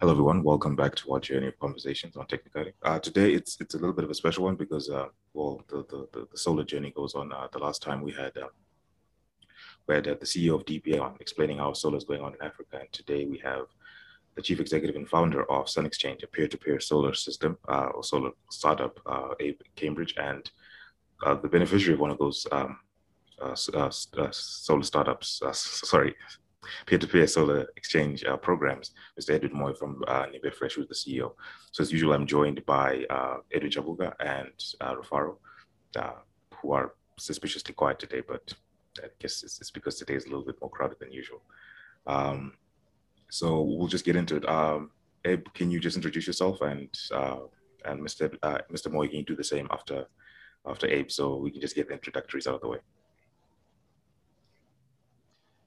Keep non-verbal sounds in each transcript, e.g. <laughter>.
Hello, everyone. Welcome back to our journey of conversations on technicality. Uh, today, it's it's a little bit of a special one because, uh, well, the, the, the solar journey goes on. Uh, the last time we had uh, we had uh, the CEO of DPA on explaining how solar is going on in Africa, and today we have the chief executive and founder of Sun Exchange, a peer-to-peer solar system uh, or solar startup, Abe Cambridge, and the beneficiary of one of those um, solar startups. sorry, peer-to-peer solar exchange uh, programs, Mr. Edwin Moyo from uh, Nhimbe Fresh, who's the CEO. So as usual, I'm joined by uh, Edwin Chabuga and uh, Rufaro, uh, who are suspiciously quiet today, but I guess it's, it's, because today is a little bit more crowded than usual. Um, so we'll just get into it. Um, can you just introduce yourself and uh, and Mr. Uh, Mr. Moyo, can you do the same after after Abe, so we can just get the introductories out of the way.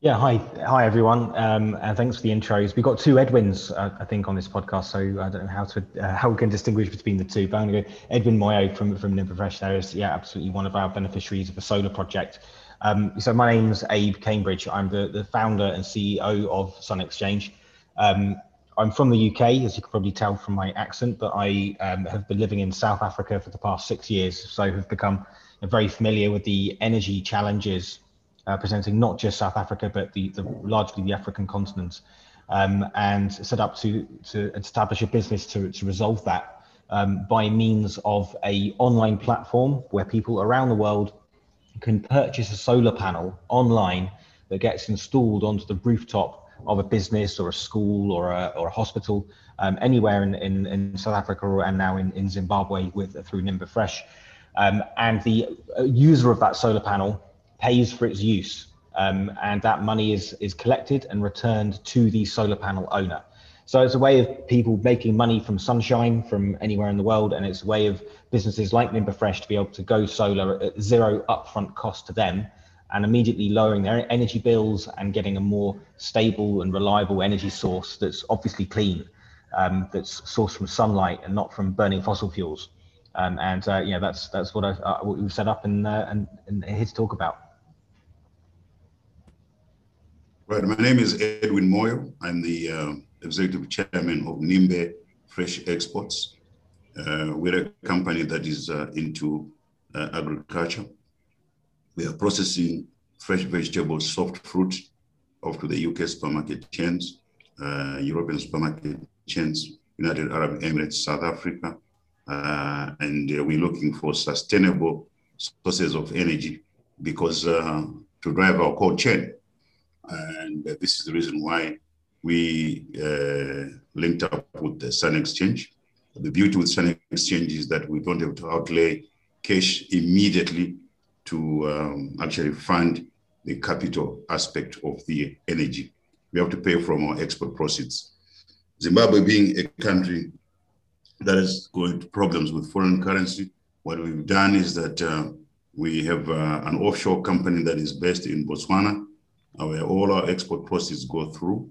Yeah, hi, hi everyone, um, and thanks for the intros. We've got two Edwins, uh, I think, on this podcast, so I don't know how to uh, how we can distinguish between the two. But I'm going to go Edwin Moyo from from Nhimbe Fresh. There is, yeah, absolutely one of our beneficiaries of the solar project. Um, so my name's Abe Cambridge. I'm the the founder and CEO of Sun Exchange. Um, I'm from the UK, as you can probably tell from my accent, but I um, have been living in South Africa for the past six years, so have become very familiar with the energy challenges uh, presenting not just South Africa, but the, the largely the African continent, um, and set up to, to establish a business to, to resolve that um, by means of a online platform where people around the world can purchase a solar panel online that gets installed onto the rooftop of a business or a school or a, or a hospital um, anywhere in, in, in, South Africa and now in, in Zimbabwe with through Nhimbe Fresh. Um, and the uh, user of that solar panel pays for its use. Um, and that money is, is collected and returned to the solar panel owner. So it's a way of people making money from sunshine from anywhere in the world, and it's a way of businesses like Nhimbe Fresh to be able to go solar at zero upfront cost to them, and immediately lowering their energy bills and getting a more stable and reliable energy source that's obviously clean, um, that's sourced from sunlight and not from burning fossil fuels. Um, and uh, yeah, that's that's what, I, uh, what we've set up and, uh, and, and here to talk about. Right, my name is Edwin Moyo. I'm the uh, executive chairman of Nhimbe Fresh Exports. Uh, we're a company that is uh, into uh, agriculture. We are processing fresh vegetables, soft fruit, off to the UK supermarket chains, uh, European supermarket chains, United Arab Emirates, South Africa, uh, and we're looking for sustainable sources of energy because to drive our cold chain, and this is the reason why we uh, linked up with the Sun Exchange. The beauty with Sun Exchange is that we don't have to outlay cash immediately to um, actually fund the capital aspect of the energy. We have to pay from our export proceeds. Zimbabwe being a country that going to problems with foreign currency, what we've done is that uh, we have uh, an offshore company that is based in Botswana where all our export proceeds go through.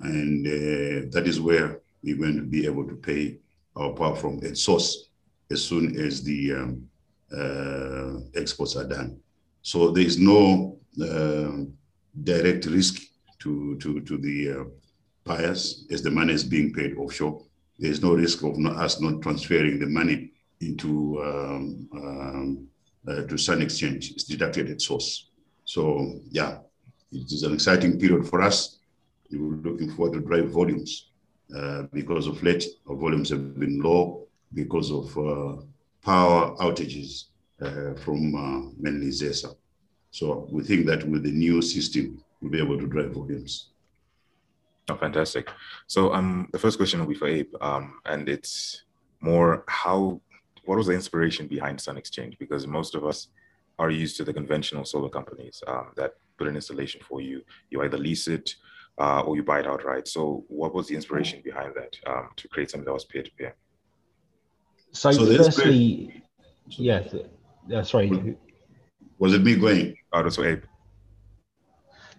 And uh, that is where we're going to be able to pay our power from its source as soon as the um, uh, exports are done. So there is no uh, direct risk to, to, to the uh, buyers as the money is being paid offshore. There is no risk of not, us not transferring the money into um, um, uh, to Sun Exchange. It's deducted at source. So yeah, it is an exciting period for us. We're looking forward to drive volumes. Uh, because of late, our volumes have been low because of uh, power outages uh, from uh, mainly ZESA. So we think that with the new system, we'll be able to drive volumes. Oh, fantastic. So um, the first question will be for Abe, um, and it's more how, what was the inspiration behind Sun Exchange? Because most of us are used to the conventional solar companies um, that put an installation for you. You either lease it uh, or you buy it outright. So, what was the inspiration behind that um, to create something that was peer to peer? So, so firstly, yeah, uh, sorry. Was it me going? Oh, that's Abe.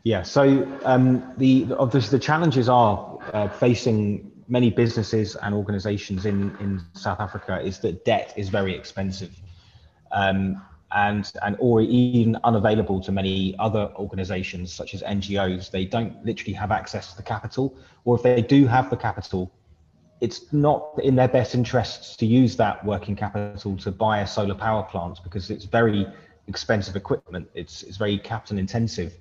Yeah. So um, the obviously the challenges are uh, facing many businesses and organisations in in South Africa is that debt is very expensive. Um, and and or even unavailable to many other organizations such as NGOs. They don't literally have access to the capital, or if they do have the capital, it's not in their best interests to use that working capital to buy a solar power plant because it's very expensive equipment. It's it's very capital intensive,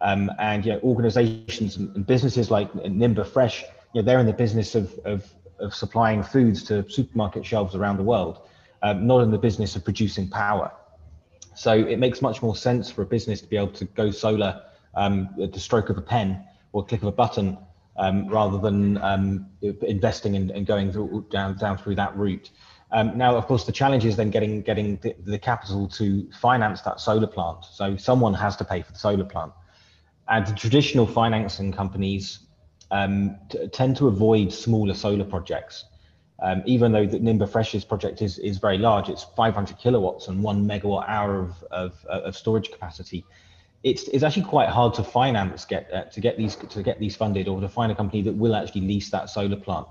um, and you know organisations and businesses like Nhimbe Fresh, you know, they're in the business of of of supplying foods to supermarket shelves around the world, um, not in the business of producing power. So it makes much more sense for a business to be able to go solar um, at the stroke of a pen or click of a button um, rather than um, investing and, going through, down down through that route. Um, now, of course, the challenge is then getting getting the, the, capital to finance that solar plant. So someone has to pay for the solar plant, and the traditional financing companies um, tend to avoid smaller solar projects. Um, even though the Nhimbe Fresh's project is, is very large, it's 500 kilowatts and one megawatt hour of, of, of storage capacity. It's, it's actually quite hard to finance get uh, to get these to get these funded or to find a company that will actually lease that solar plant.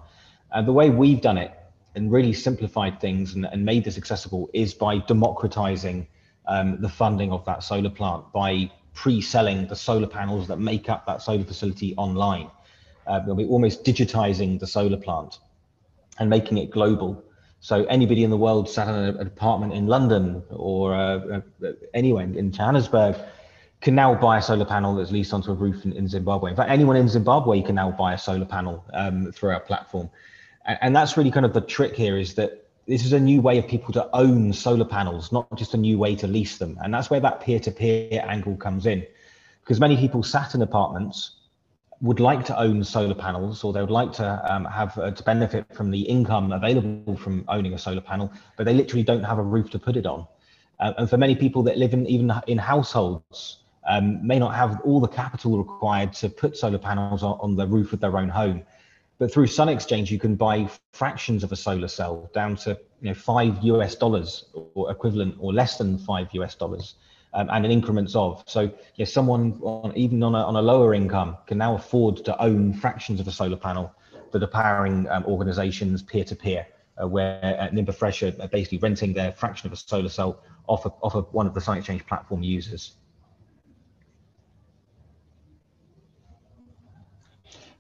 And the way we've done it and really simplified things and, and made this accessible is by democratizing um, the funding of that solar plant by pre-selling the solar panels that make up that solar facility online. Uh, we'll be almost digitizing the solar plant and making it global. So anybody in the world sat in an apartment in London or uh, uh, anywhere in Johannesburg can now buy a solar panel that's leased onto a roof in, in Zimbabwe. In fact, anyone in Zimbabwe can now buy a solar panel um, through our platform. And, and that's really kind of the trick here is that this is a new way of people to own solar panels, not just a new way to lease them. And that's where that peer-to-peer angle comes in. Because many people sat in apartments would like to own solar panels or they would like to um, have uh, to benefit from the income available from owning a solar panel, but they literally don't have a roof to put it on. Uh, and for many people that live in even in households, um, may not have all the capital required to put solar panels on, on the roof of their own home. But through Sun Exchange, you can buy fractions of a solar cell down to you know five US dollars or equivalent or less than five US dollars um, and in increments of. So yeah, someone on, even on a, on a lower income can now afford to own fractions of a solar panel that are powering um, organizations peer to peer, where uh, Nhimbe Fresh are basically renting their fraction of a solar cell off of, off of one of the Sun Exchange platform users.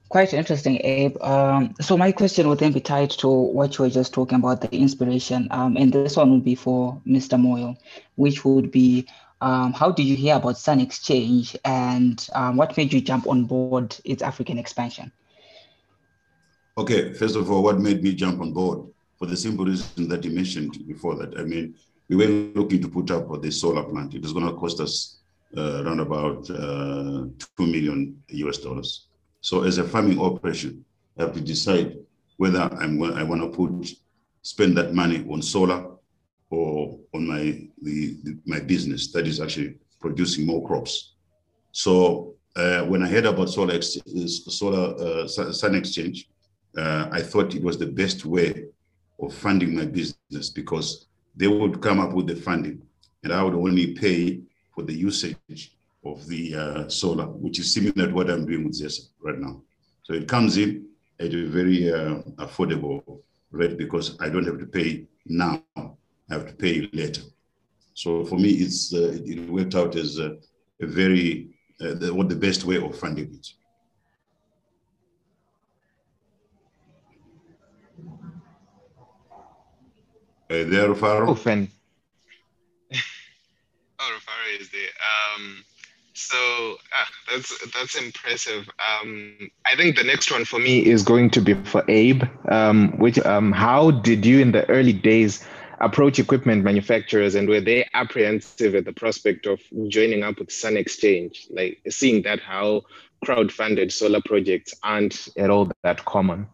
Quite interesting, Abe. Um, so my question would then be tied to what you were just talking about, the inspiration. Um, and this one would be for Mr. Moyo, which would be um, how did you hear about Sun Exchange and um, what made you jump on board its African expansion? Okay, first of all, what made me jump on board? For the simple reason that you mentioned before that. I mean, we were looking to put up the solar plant. It was going to cost us uh, around about uh, 2 million US dollars. So as a farming operation, I have to decide whether I'm, I want to put, spend that money on solar or on my the, the, my business that is actually producing more crops. So uh, when I heard about solar solar uh, sun exchange, uh, I thought it was the best way of funding my business because they would come up with the funding, and I would only pay for the usage of the uh, solar, which is similar to what I'm doing with ZESA right now. So it comes in at a very uh, affordable rate because I don't have to pay now I have to pay you later. So for me, it's uh, it worked out as a, a very uh, the, what the best way of funding it. Uh, there, Rufaro? Oh, Fen. <laughs> oh, Rufaro is there. Um, so ah, that's that's impressive. Um, I think the next one for me is going to be for Abe. Um, which um, how did you in the early days approach equipment manufacturers and were they apprehensive at the prospect of joining up with Sun Exchange, like seeing that how crowd-funded solar projects aren't at all that common?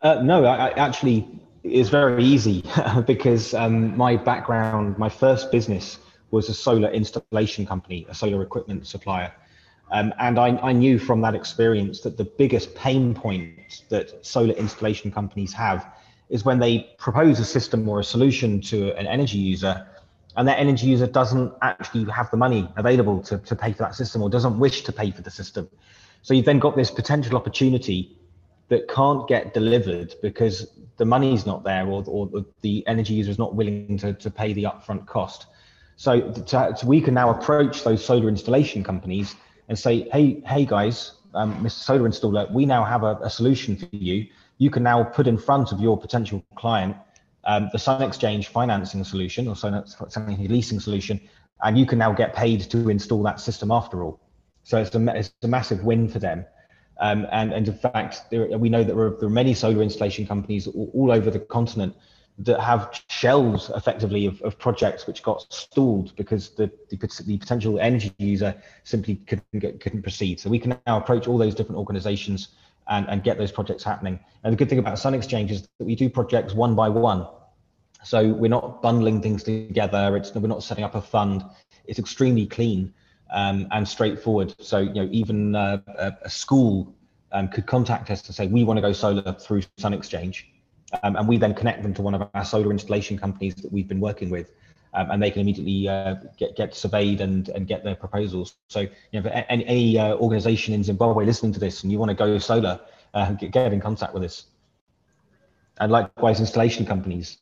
Uh, no, I, I actually it's very easy <laughs> because um, my background, my first business was a solar installation company, a solar equipment supplier. Um, and I, I, knew from that experience that the biggest pain point that solar installation companies have is when they propose a system or a solution to an energy user and that energy user doesn't actually have the money available to, to pay for that system or doesn't wish to pay for the system. So you've then got this potential opportunity that can't get delivered because the money's not there or, or the energy user is not willing to, to pay the upfront cost. So, to, to, we can now approach those solar installation companies and say, hey, hey guys, um, Mr. Solar Installer, we now have a, a solution for you you can now put in front of your potential client um, the Sun Exchange financing solution or Sun Exchange leasing solution, and you can now get paid to install that system after all. So it's a, it's a massive win for them. Um, and, and in fact, there, we know that there are, there are, many solar installation companies all, all, over the continent that have shelves effectively of, of projects which got stalled because the, the, the, potential energy user simply couldn't, get, couldn't proceed. So we can now approach all those different organizations and, and get those projects happening. And the good thing about Sun Exchange is that we do projects one by one. So we're not bundling things together. It's we're not setting up a fund. It's extremely clean um, and straightforward. So you know even uh, a, a, school um, could contact us to say we want to go solar through Sun Exchange, um, and we then connect them to one of our solar installation companies that we've been working with. Um, and they can immediately uh, get get surveyed and and get their proposals. So, you know, any, any uh, organization in Zimbabwe listening to this and you want to go solar, uh, get, get in contact with us. And likewise, installation companies.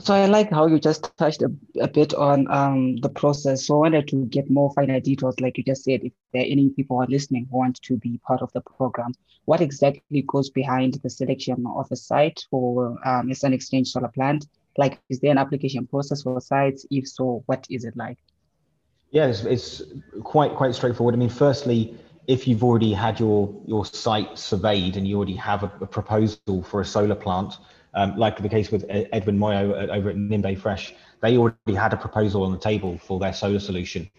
So I like how you just touched a, a bit on um, the process. So I wanted to get more finer details, like you just said, if there are any people are listening who want to be part of the program, what exactly goes behind the selection of a site for um, a Sun Exchange solar plant? Like, is there an application process for sites? If so, what is it like? Yeah, it's, it's quite quite straightforward. I mean, firstly, if you've already had your your site surveyed and you already have a, a proposal for a solar plant, um, like the case with Edwin Moyo over at Nhimbe Fresh, they already had a proposal on the table for their solar solution.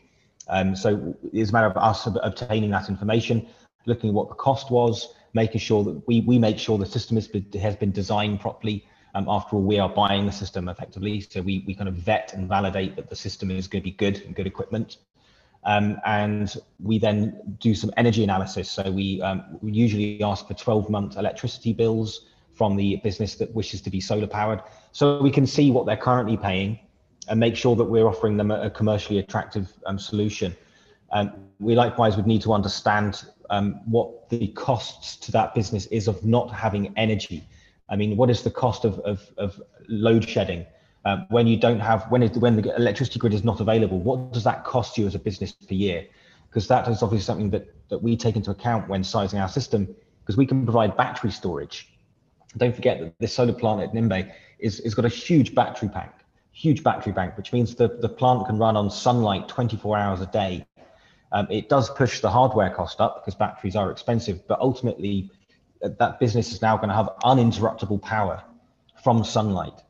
Um, so it's a matter of us obtaining that information, looking at what the cost was, making sure that we, we make sure the system been, has been designed properly. Um, after all, we are buying the system effectively. So we, we kind of vet and validate that the system is going to be good and good equipment. Um, and we then do some energy analysis. So we, um, we usually ask for 12 month electricity bills from the business that wishes to be solar powered. So we can see what they're currently paying and make sure that we're offering them a, commercially attractive um, solution. Um, we likewise would need to understand um, what the costs to that business is of not having energy. I mean, what is the cost of, of, of load shedding? Um, when you don't have, when, when the electricity grid is not available, what does that cost you as a business per year? Because that is obviously something that, that we take into account when sizing our system, because we can provide battery storage don't forget that this solar plant at Nhimbe is, is got a huge battery bank, huge battery bank, which means the, the plant can run on sunlight 24 hours a day. Um, it does push the hardware cost up because batteries are expensive, but ultimately that business is now going to have uninterruptible power from sunlight.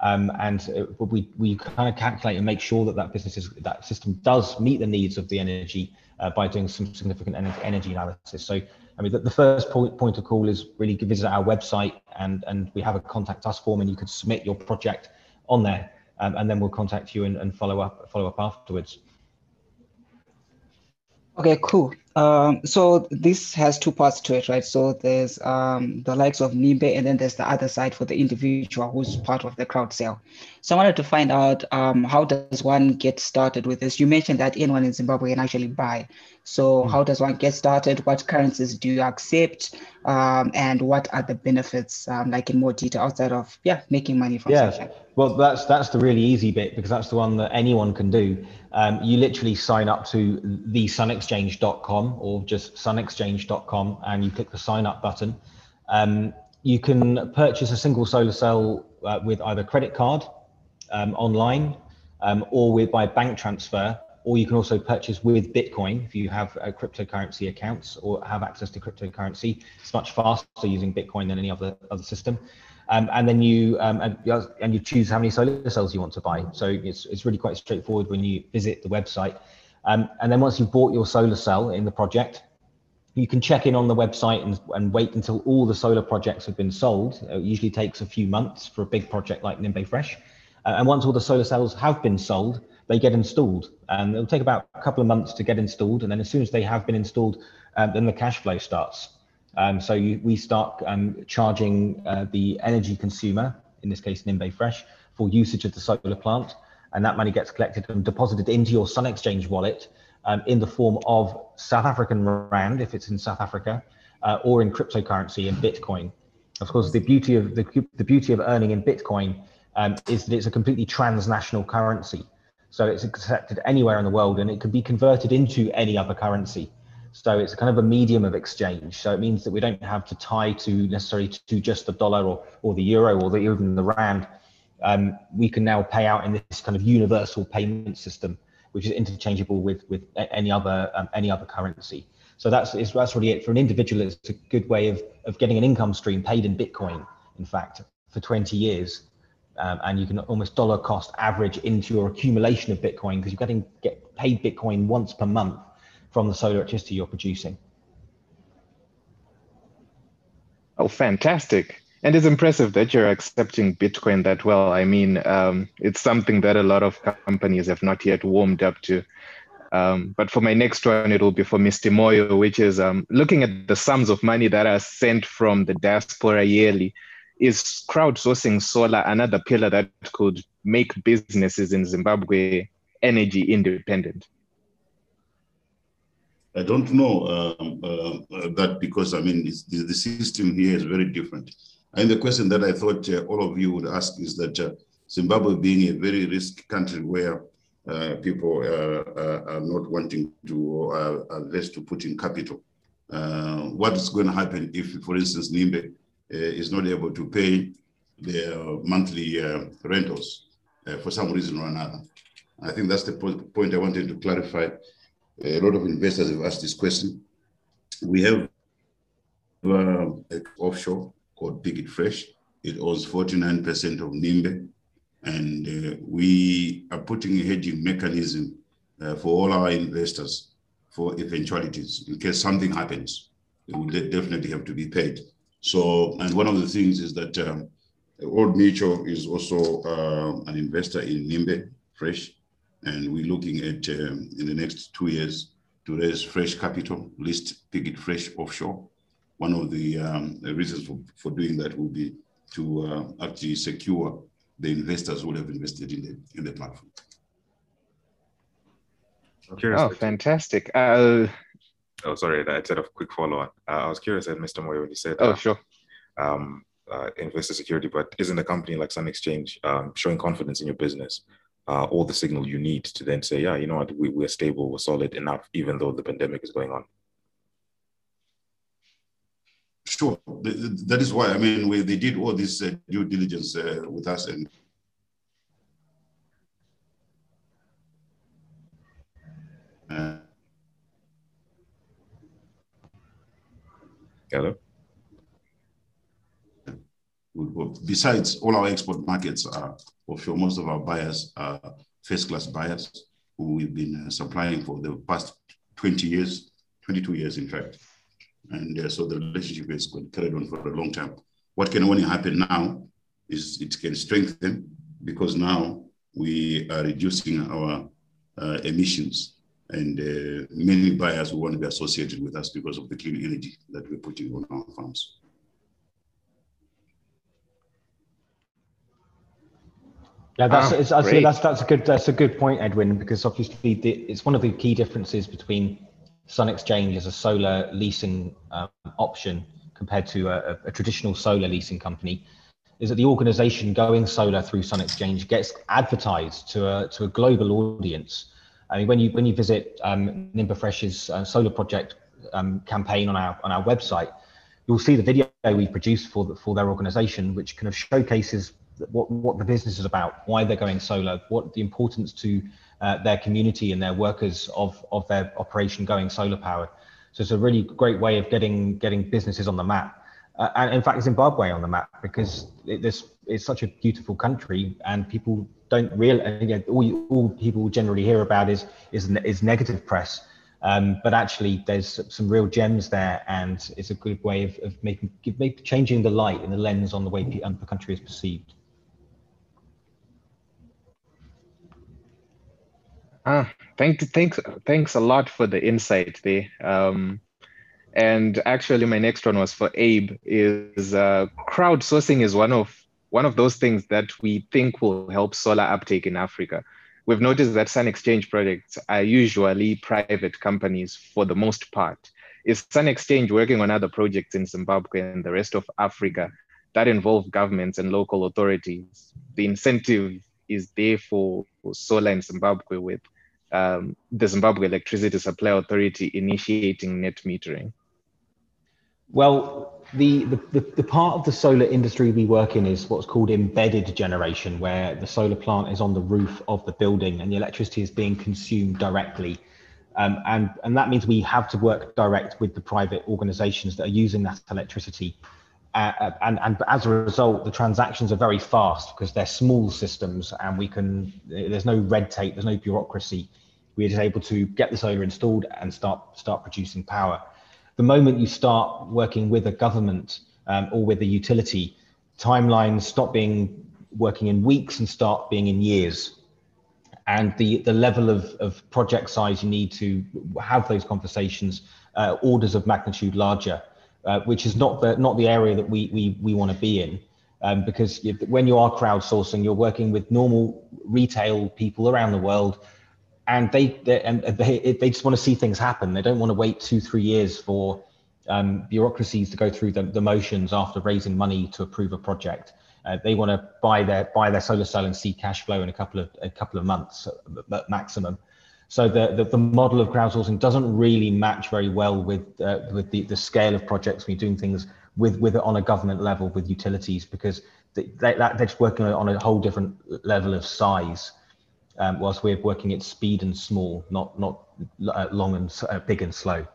Um, and it, we, we kind of calculate and make sure that that business is, that system does meet the needs of the energy uh, by doing some significant energy analysis. So I mean, the, the first point, point of call is really visit our website and, and we have a contact us form and you can submit your project on there um, and then we'll contact you and, and follow up follow up afterwards. Okay, cool. Um, so this has two parts to it, right? So there's um, the likes of Nhimbe, and then there's the other side for the individual who's part of the crowd sale. So I wanted to find out um, how does one get started with this? You mentioned that anyone in Zimbabwe can actually buy. So mm. how does one get started? What currencies do you accept? Um, and what are the benefits, um, like in more detail outside of yeah making money from yeah. Well, that's that's the really easy bit because that's the one that anyone can do. Um, you literally sign up to thesunexchange.com or just sunexchange.com and you click the sign up button. Um, you can purchase a single solar cell uh, with either credit card um, online um, or with by bank transfer or you can also purchase with Bitcoin if you have uh, cryptocurrency accounts or have access to cryptocurrency. It's much faster using Bitcoin than any other other system. Um, and then you um, and, and, you choose how many solar cells you want to buy. So it's it's really quite straightforward when you visit the website. Um, and then once you've bought your solar cell in the project, you can check in on the website and, and wait until all the solar projects have been sold. It usually takes a few months for a big project like Nhimbe Fresh. Uh, and once all the solar cells have been sold, they get installed. And it'll take about a couple of months to get installed. And then as soon as they have been installed um, then the cash flow starts. Um, so you, we start um, charging uh, the energy consumer in this case Nhimbe Fresh for usage of the solar plant. And that money gets collected and deposited into your Sun Exchange wallet um, in the form of South African rand if it's in South Africa uh, or in cryptocurrency in Bitcoin. Of course the beauty of the, the beauty of earning in Bitcoin um, is that it's a completely transnational currency so it's accepted anywhere in the world and it can be converted into any other currency. So it's kind of a medium of exchange. So it means that we don't have to tie to necessarily to just the dollar or, or the euro or the, even the rand. Um, we can now pay out in this kind of universal payment system, which is interchangeable with with any other um, any other currency. So that's that's really it for an individual. It's a good way of of getting an income stream paid in Bitcoin. In fact, for 20 years, um, and you can almost dollar cost average into your accumulation of Bitcoin because you're getting get paid Bitcoin once per month from the solar electricity you're producing. Oh, fantastic. And it's impressive that you're accepting Bitcoin that well. I mean, um, it's something that a lot of companies have not yet warmed up to. Um, but for my next one, it will be for Mr. Moyo, which is um, looking at the sums of money that are sent from the diaspora yearly. Is crowdsourcing solar another pillar that could make businesses in Zimbabwe energy independent? I don't know um, uh, that because I mean the, the, system here is very different. And the question that I thought uh, all of you would ask is that uh, Zimbabwe being a very risk country where uh, people uh, uh, are not wanting to invest to put in capital, what is going to happen if, for instance, Nhimbe is not able to pay their monthly rentals for some reason or another? I think that's the point I wanted to clarify a lot of investors have asked this question. We have uh, an offshore called Pick It Fresh. It owns 49% of Nhimbe. And uh, we are putting a hedging mechanism uh, for all our investors for eventualities. In case something happens, it will definitely have to be paid. So, and one of the things is that um, Old Mutual is also uh, an investor in Nhimbe Fresh and we're looking at um, in the next two years to raise fresh capital, list Pick It Fresh offshore. One of the, um, the reasons for, for doing that will be to uh, actually secure the investors who have invested in the in the platform. Oh, fantastic! Uh, oh, sorry, I said a quick follow-on. Uh, I was curious at Mr. Moyo when you said, "Oh, uh, sure." Um, uh, investor security, but isn't a company like Sun Exchange um, showing confidence in your business uh, all the signal you need to then say, yeah, you know what, we, we're stable, we're solid enough, even though the pandemic is going on? Sure. That is why, I mean, we, they did all this uh, due diligence uh, with us and uh, Hello? Besides, all our export markets are offshore. Most of our buyers are first-class buyers who we've been uh, supplying for the past 20 years, 22 years, in fact. And uh, so the relationship has carried on for a long time. What can only happen now is it can strengthen because now we are reducing our uh, emissions and uh, many buyers will want to be associated with us because of the clean energy that we're putting on our farms. Yeah, that's, ah, that's, that's a good that's a good point, Edwin, because obviously the, it's one of the key differences between Sun Exchange as a solar leasing um, option compared to a, a, traditional solar leasing company is that the organization going solar through Sun Exchange gets advertised to a, to a global audience. I mean, when you when you visit um, Nhimbe Fresh's uh, solar project um, campaign on our on our website, you'll see the video we produced for the, for their organization, which kind of showcases what what the business is about, why they're going solar, what the importance to uh, their community and their workers of of their operation going solar powered. So it's a really great way of getting getting businesses on the map, uh, and in fact Zimbabwe on the map because it, this it's such a beautiful country and people don't realize. You know, all, all people generally hear about is is is negative press. Um, but actually, there's some real gems there, and it's a good way of, of making, making changing the light and the lens on the way the country is perceived. Ah, thank, thanks, thanks a lot for the insight there. Um, and actually, my next one was for Abe. Is uh, crowdsourcing is one of one of those things that we think will help solar uptake in Africa. We've noticed that Sun Exchange projects are usually private companies for the most part. Is Sun Exchange working on other projects in Zimbabwe and the rest of Africa that involve governments and local authorities? The incentive is there for, solar in Zimbabwe with um, the Zimbabwe Electricity Supply Authority initiating net metering? Well, the, the, the, part of the solar industry we work in is what's called embedded generation, where the solar plant is on the roof of the building and the electricity is being consumed directly. Um, and, and that means we have to work direct with the private organizations that are using that electricity. Uh, uh and, and as a result, the transactions are very fast because they're small systems and we can, there's no red tape, there's no bureaucracy. We're just able to get the solar installed and start, start producing power the moment you start working with a government um, or with a utility, timelines stop being working in weeks and start being in years. And the, the level of, of project size you need to have those conversations, uh, orders of magnitude larger, uh, which is not the, not the area that we, we, we want to be in. Um, because when you are crowdsourcing, you're working with normal retail people around the world and they they, and they they just want to see things happen. They don't want to wait two three years for um, bureaucracies to go through the, the, motions after raising money to approve a project. Uh, they want to buy their buy their solar cell and see cash flow in a couple of a couple of months maximum. So the, the, the model of crowdsourcing doesn't really match very well with uh, with the, the scale of projects we're doing things with with on a government level with utilities because they, they're just working on a whole different level of size um, whilst we're working at speed and small, not not uh, long and uh, big and slow.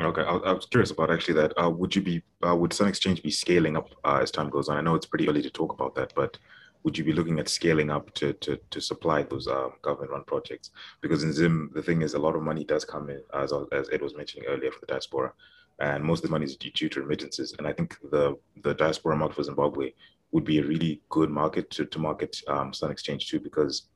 Okay, I, I, was curious about actually that. Uh, would you be uh, would Sun Exchange be scaling up uh, as time goes on? I know it's pretty early to talk about that, but would you be looking at scaling up to to, to supply those um, government-run projects? Because in Zim, the thing is, a lot of money does come in, as as Ed was mentioning earlier, for the diaspora, and most of the money is due to remittances. And I think the the diaspora market for Zimbabwe would be a really good market to, to market um, Sun Exchange to because,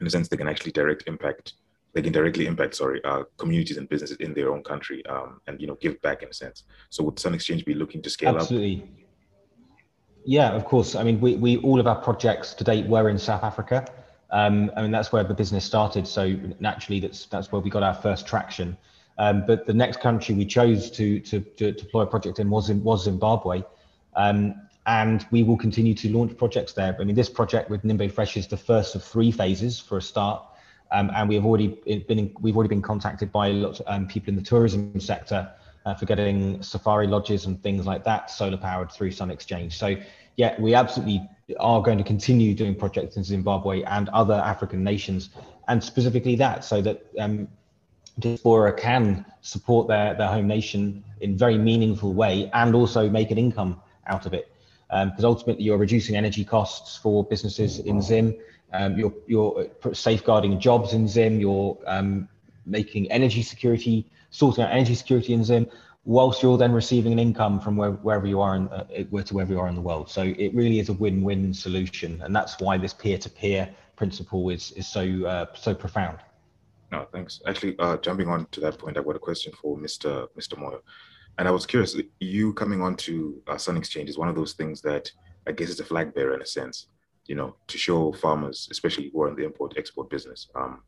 in a sense, they can actually direct impact. They can directly impact, sorry, uh, communities and businesses in their own country, um, and you know, give back in a sense. So, would Sun Exchange be looking to scale Absolutely. up? Absolutely. Yeah, of course. I mean, we, we all of our projects to date were in South Africa. Um, I mean, that's where the business started. So naturally, that's that's where we got our first traction. Um, but the next country we chose to, to, to deploy a project in was in, was Zimbabwe. Um, and we will continue to launch projects there. I mean, this project with Nhimbe Fresh is the first of three phases for a start, um, and we have already been we've already been contacted by lots of um, people in the tourism sector uh, for getting safari lodges and things like that solar powered through Sun Exchange. So yeah, we absolutely are going to continue doing projects in Zimbabwe and other African nations, and specifically that, so that um, diaspora can support their, their home nation in very meaningful way and also make an income out of it because um, ultimately you're reducing energy costs for businesses in Zim. Um, you're, you're safeguarding jobs in Zim. You're um, making energy security, sorting out energy security in Zim, whilst you're then receiving an income from where, wherever you are in, uh, to wherever you are in the world. So it really is a win-win solution, and that's why this peer-to-peer principle is is so uh, so profound. No, thanks. Actually, uh, jumping on to that point, I've got a question for Mr. Mr. Moyo. And I was curious, you coming on to uh, Sun Exchange is one of those things that I guess is a flag bearer in a sense, you know, to show farmers, especially who are in the import export business, um,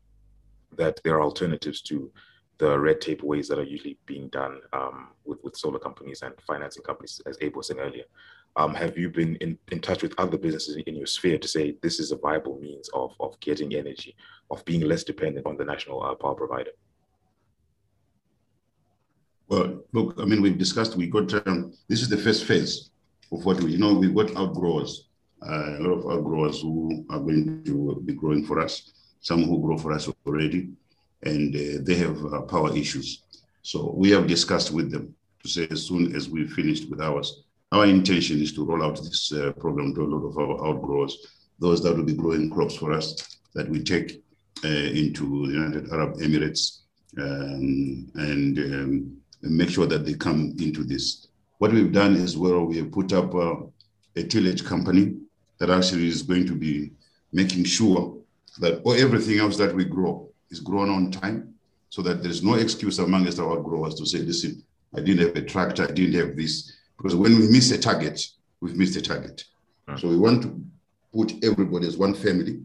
that there are alternatives to the red tape ways that are usually being done um, with, with solar companies and financing companies, as Abe was saying earlier. Um, have you been in, in touch with other businesses in your sphere to say this is a viable means of, of getting energy, of being less dependent on the national uh, power provider? Well, look, I mean, we've discussed, we got, um, this is the first phase of what we, you know, we've got outgrowers, uh, a lot of outgrowers who are going to be growing for us, some who grow for us already, and uh, they have uh, power issues. So we have discussed with them to say as soon as we finished with ours, our intention is to roll out this uh, program to a lot of our outgrowers, those that will be growing crops for us that we take uh, into the United Arab Emirates um, and um, and make sure that they come into this. What we've done is well, we have put up uh, a tillage company that actually is going to be making sure that everything else that we grow is grown on time so that there's no excuse amongst our growers to say, listen, I didn't have a tractor, I didn't have this. Because when we miss a target, we've missed a target. So we want to put everybody as one family.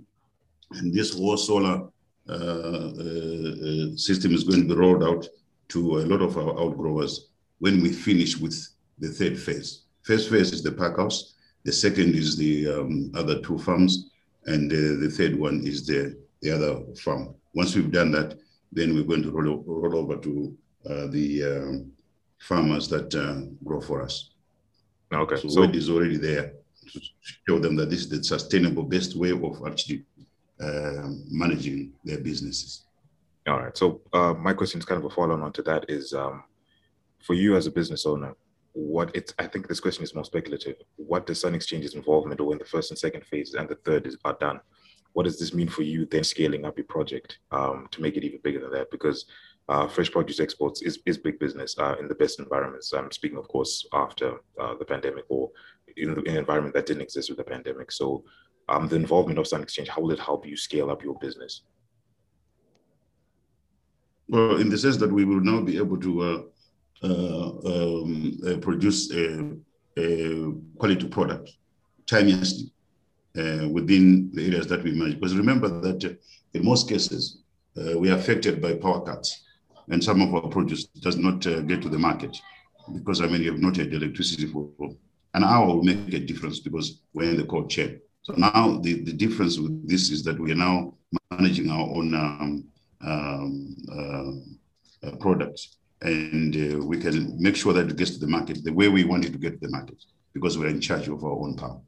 And this whole solar uh, uh, uh system is going to be rolled out to a lot of our outgrowers when we finish with the third phase. First phase is the pack house. The second is the um, other two farms. And uh, the third one is the the other farm. Once we've done that, then we're going to roll, roll over to uh, the um, farmers that uh, grow for us. Okay. So, so word is already there to show them that this is the sustainable best way of actually uh, managing their businesses. All right. So uh, my question is kind of a follow on to that is um, for you as a business owner, what it's I think this question is more speculative. What does Sun Exchange's involvement or when the first and second phases and the third is, are done? What does this mean for you then scaling up your project um, to make it even bigger than that? Because uh, fresh produce exports is, is big business uh, in the best environments. I'm speaking, of course, after uh, the pandemic or in, the, in, an environment that didn't exist with the pandemic. So, um, the involvement of Sun Exchange, how will it help you scale up your business? Well, in the sense that we will now be able to uh, uh, um, uh, produce a, a, quality product timelessly within the areas that we manage. Because remember that in most cases, we are affected by power cuts and some of our produce does not uh, get to the market because I mean you have not had electricity for an hour will make a difference because we're in the cold chain. So now the, the difference with this is that we are now managing our own um, um, uh, uh, products and uh, we can make sure that it gets to the market the way we want it to get to the market because we're in charge of our own power.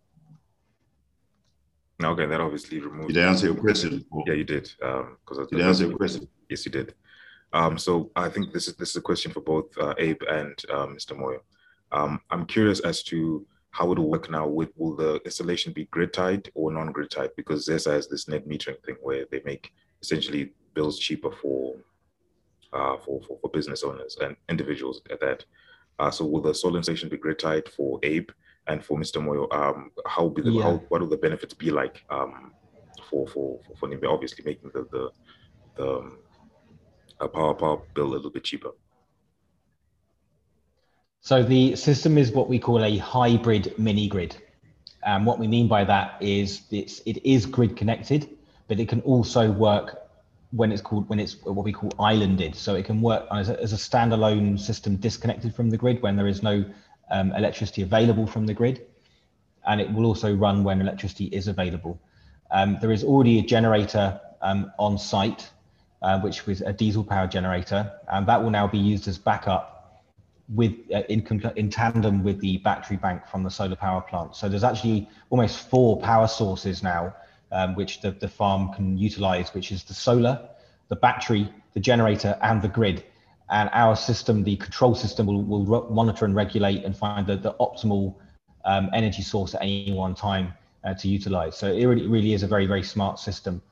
Okay, that obviously removes. Did I answer your question? Yeah, you did. Um, did I answer your question? Yes, you did. Um, so I think this is this is a question for both uh, Abe and uh, Mr. Moyo. Um, I'm curious as to how it will work now. With, will the installation be grid tied or non grid tied? Because ZESA has this net metering thing where they make essentially bills cheaper for uh, for, for, for business owners and individuals at that. Uh, so will the solar installation be grid tied for Abe and for Mr. Moyo? Um, how will be the, yeah. how, what will the benefits be like um, for for for, for Nhimbe? Obviously, making the the, the um, a power power bill a little bit cheaper. So the system is what we call a hybrid mini grid. And what we mean by that is it's, it is grid connected, but it can also work when it's called when it's what we call islanded. So it can work as a, as a standalone system disconnected from the grid when there is no um, electricity available from the grid, and it will also run when electricity is available. Um, there is already a generator um, on site uh, which was a diesel power generator, and that will now be used as backup with uh, in, in tandem with the battery bank from the solar power plant. So there's actually almost four power sources now, um, which the, the farm can utilize, which is the solar, the battery, the generator, and the grid. And our system, the control system, will, will monitor and regulate and find the, the optimal um, energy source at any one time uh, to utilize. So it really, really is a very, very smart system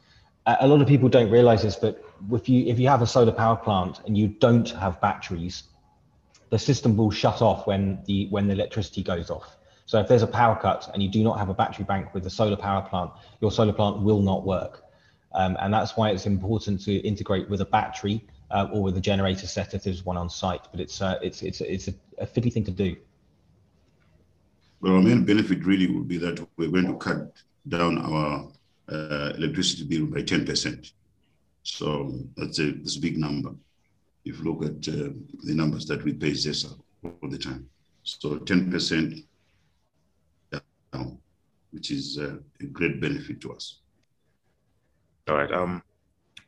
a lot of people don't realize this, but if you if you have a solar power plant and you don't have batteries, the system will shut off when the when the electricity goes off. So if there's a power cut and you do not have a battery bank with a solar power plant, your solar plant will not work. Um, and that's why it's important to integrate with a battery uh, or with a generator set if there's one on site. But it's uh, it's it's it's a, a fiddly thing to do. Well, our main benefit really would be that we're going to cut down our uh, electricity bill by 10%. So that's a, that's a big number. If you look at uh, the numbers that we pay ZESA all the time. So 10% down, which is uh, a great benefit to us. All right. Um,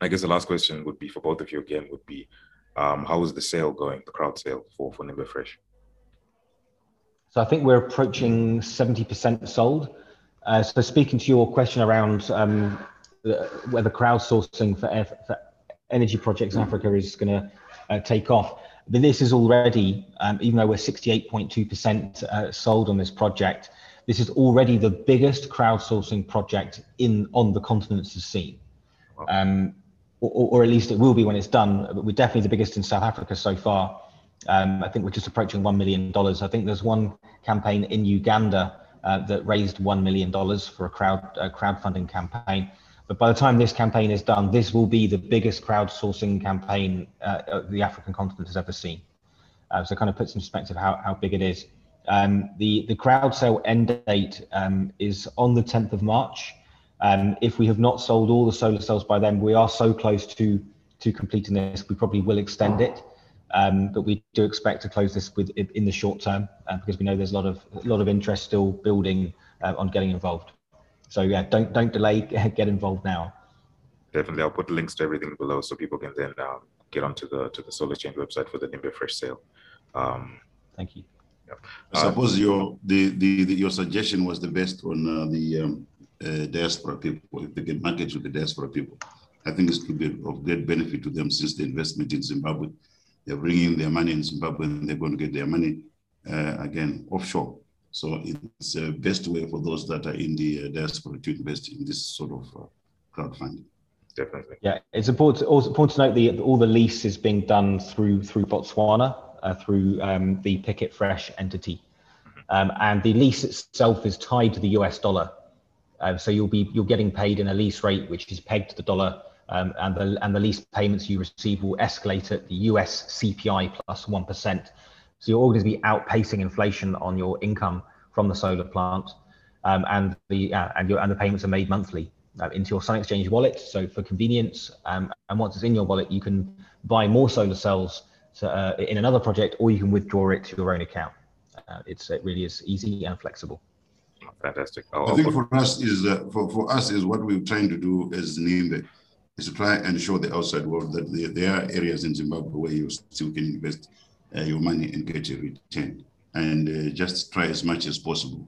I guess the last question would be for both of you again would be, um, how is the sale going, the crowd sale for, for Nhimbe Fresh? So I think we're approaching 70% sold. Uh, so speaking to your question around um, whether crowdsourcing for, for, energy projects in Africa is going to uh, take off, but this is already, um, even though we're 68.2% uh, sold on this project, this is already the biggest crowdsourcing project in on the continent to see. Um, or, or, at least it will be when it's done. But we're definitely the biggest in South Africa so far. Um, I think we're just approaching $1 million. I think there's one campaign in Uganda uh, that raised $1 million for a crowd uh, crowdfunding campaign. But by the time this campaign is done, this will be the biggest crowdsourcing campaign uh, the African continent has ever seen. Uh, so it kind of puts in perspective how, how big it is. Um, the, the crowd sale end date um, is on the 10th of March. Um, if we have not sold all the solar cells by then, we are so close to, to completing this, we probably will extend it. Um, but we do expect to close this with in the short term uh, because we know there's a lot of a lot of interest still building uh, on getting involved. So yeah, don't don't delay, <laughs> get involved now. Definitely, I'll put links to everything below so people can then um, get onto the to the Solar Exchange website for the Nhimbe Fresh sale. Um, Thank you. I suppose your the, the, the your suggestion was the best on uh, the um, uh, diaspora people. If they can market to the diaspora people, I think it could be of great benefit to them since the investment in Zimbabwe, they're bringing their money in Zimbabwe and they're going to get their money uh, again offshore. So it's the best way for those that are in the uh, diaspora to invest in this sort of uh, crowdfunding. Definitely. Yeah, it's important. Also important to note the all the lease is being done through through Botswana uh, through um, the Picket Fresh entity, um, and the lease itself is tied to the US dollar. Uh, so you'll be you're getting paid in a lease rate which is pegged to the dollar, um, and the and the lease payments you receive will escalate at the US CPI plus one percent. So you're always be outpacing inflation on your income from the solar plant, um, and the uh, and your and the payments are made monthly uh, into your Sun Exchange wallet. So for convenience, um, and once it's in your wallet, you can buy more solar cells to, uh, in another project, or you can withdraw it to your own account. Uh, it's it really is easy and flexible. Fantastic. I think for us is uh, for, for us is what we're trying to do as Nhimbe is to try and show the outside world that there, there are areas in Zimbabwe where you still can invest uh, your money and get a return, and uh, just try as much as possible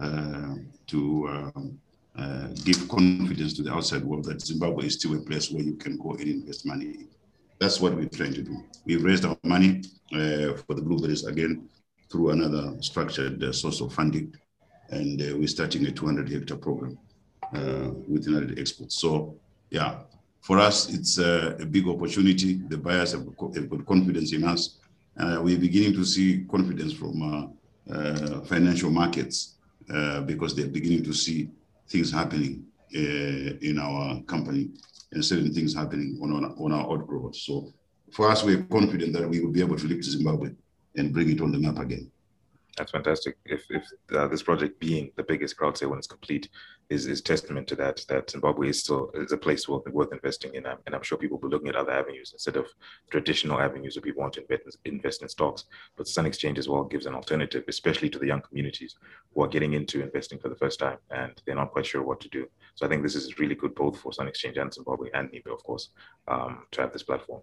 uh, to um, uh, give confidence to the outside world that Zimbabwe is still a place where you can go and invest money. That's what we're trying to do. We've raised our money uh, for the blueberries again through another structured uh, source of funding, and uh, we're starting a 200 hectare program uh, with United Exports. So, yeah, for us, it's a big opportunity. The buyers have, have got confidence in us. we're beginning to see confidence from financial markets because they're beginning to see things happening uh, in our company and certain things happening on, on, on our outgrowth. So for us, we're confident that we will be able to lift Zimbabwe and bring it on the map again. That's fantastic. If, if uh, this project being the biggest crowd sale when it's complete is, is testament to that, that Zimbabwe is still is a place worth, worth investing in. and I'm sure people will be looking at other avenues instead of traditional avenues where people want to invest, invest in stocks. But Sun Exchange as well gives an alternative, especially to the young communities who are getting into investing for the first time and they're not quite sure what to do. So I think this is really good both for Sun Exchange and Zimbabwe and Nhimbe, of course, um, to have this platform.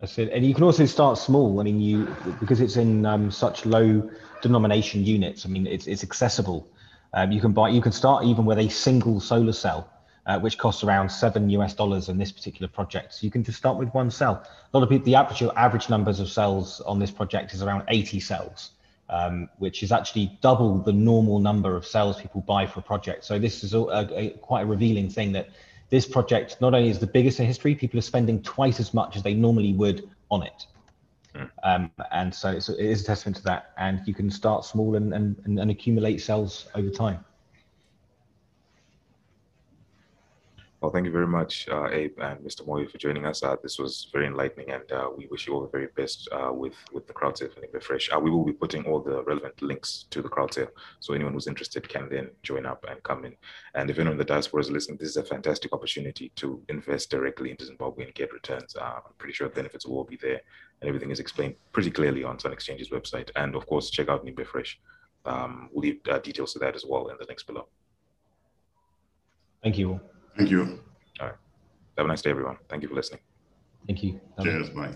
That's it. And you can also start small. I mean, you because it's in um, such low denomination units. I mean, it's it's accessible. Um, you can buy. You can start even with a single solar cell, uh, which costs around seven US dollars in this particular project. So you can just start with one cell. A lot of people, the average average numbers of cells on this project is around 80 cells, um, which is actually double the normal number of cells people buy for a project. So this is a, a, quite a revealing thing that this project not only is the biggest in history, people are spending twice as much as they normally would on it. Hmm. Um, and so it's, it is a testament to that. And you can start small and, and, and accumulate cells over time. Well, thank you very much, uh, Abe and Mr. Moyo, for joining us. Uh, this was very enlightening, and uh, we wish you all the very best uh, with with the crowd sale for Fresh. Uh, we will be putting all the relevant links to the crowd sale, so anyone who's interested can then join up and come in. And if anyone in the diaspora is listening, this is a fantastic opportunity to invest directly into Zimbabwe and get returns. Uh, I'm pretty sure the benefits will all be there, and everything is explained pretty clearly on Sun Exchange's website. And of course, check out Nhimbe Fresh. Um, we'll leave details to that as well in the links below. Thank you. Thank you. All right. Have a nice day, everyone. Thank you for listening. Thank you. Cheers. Bye.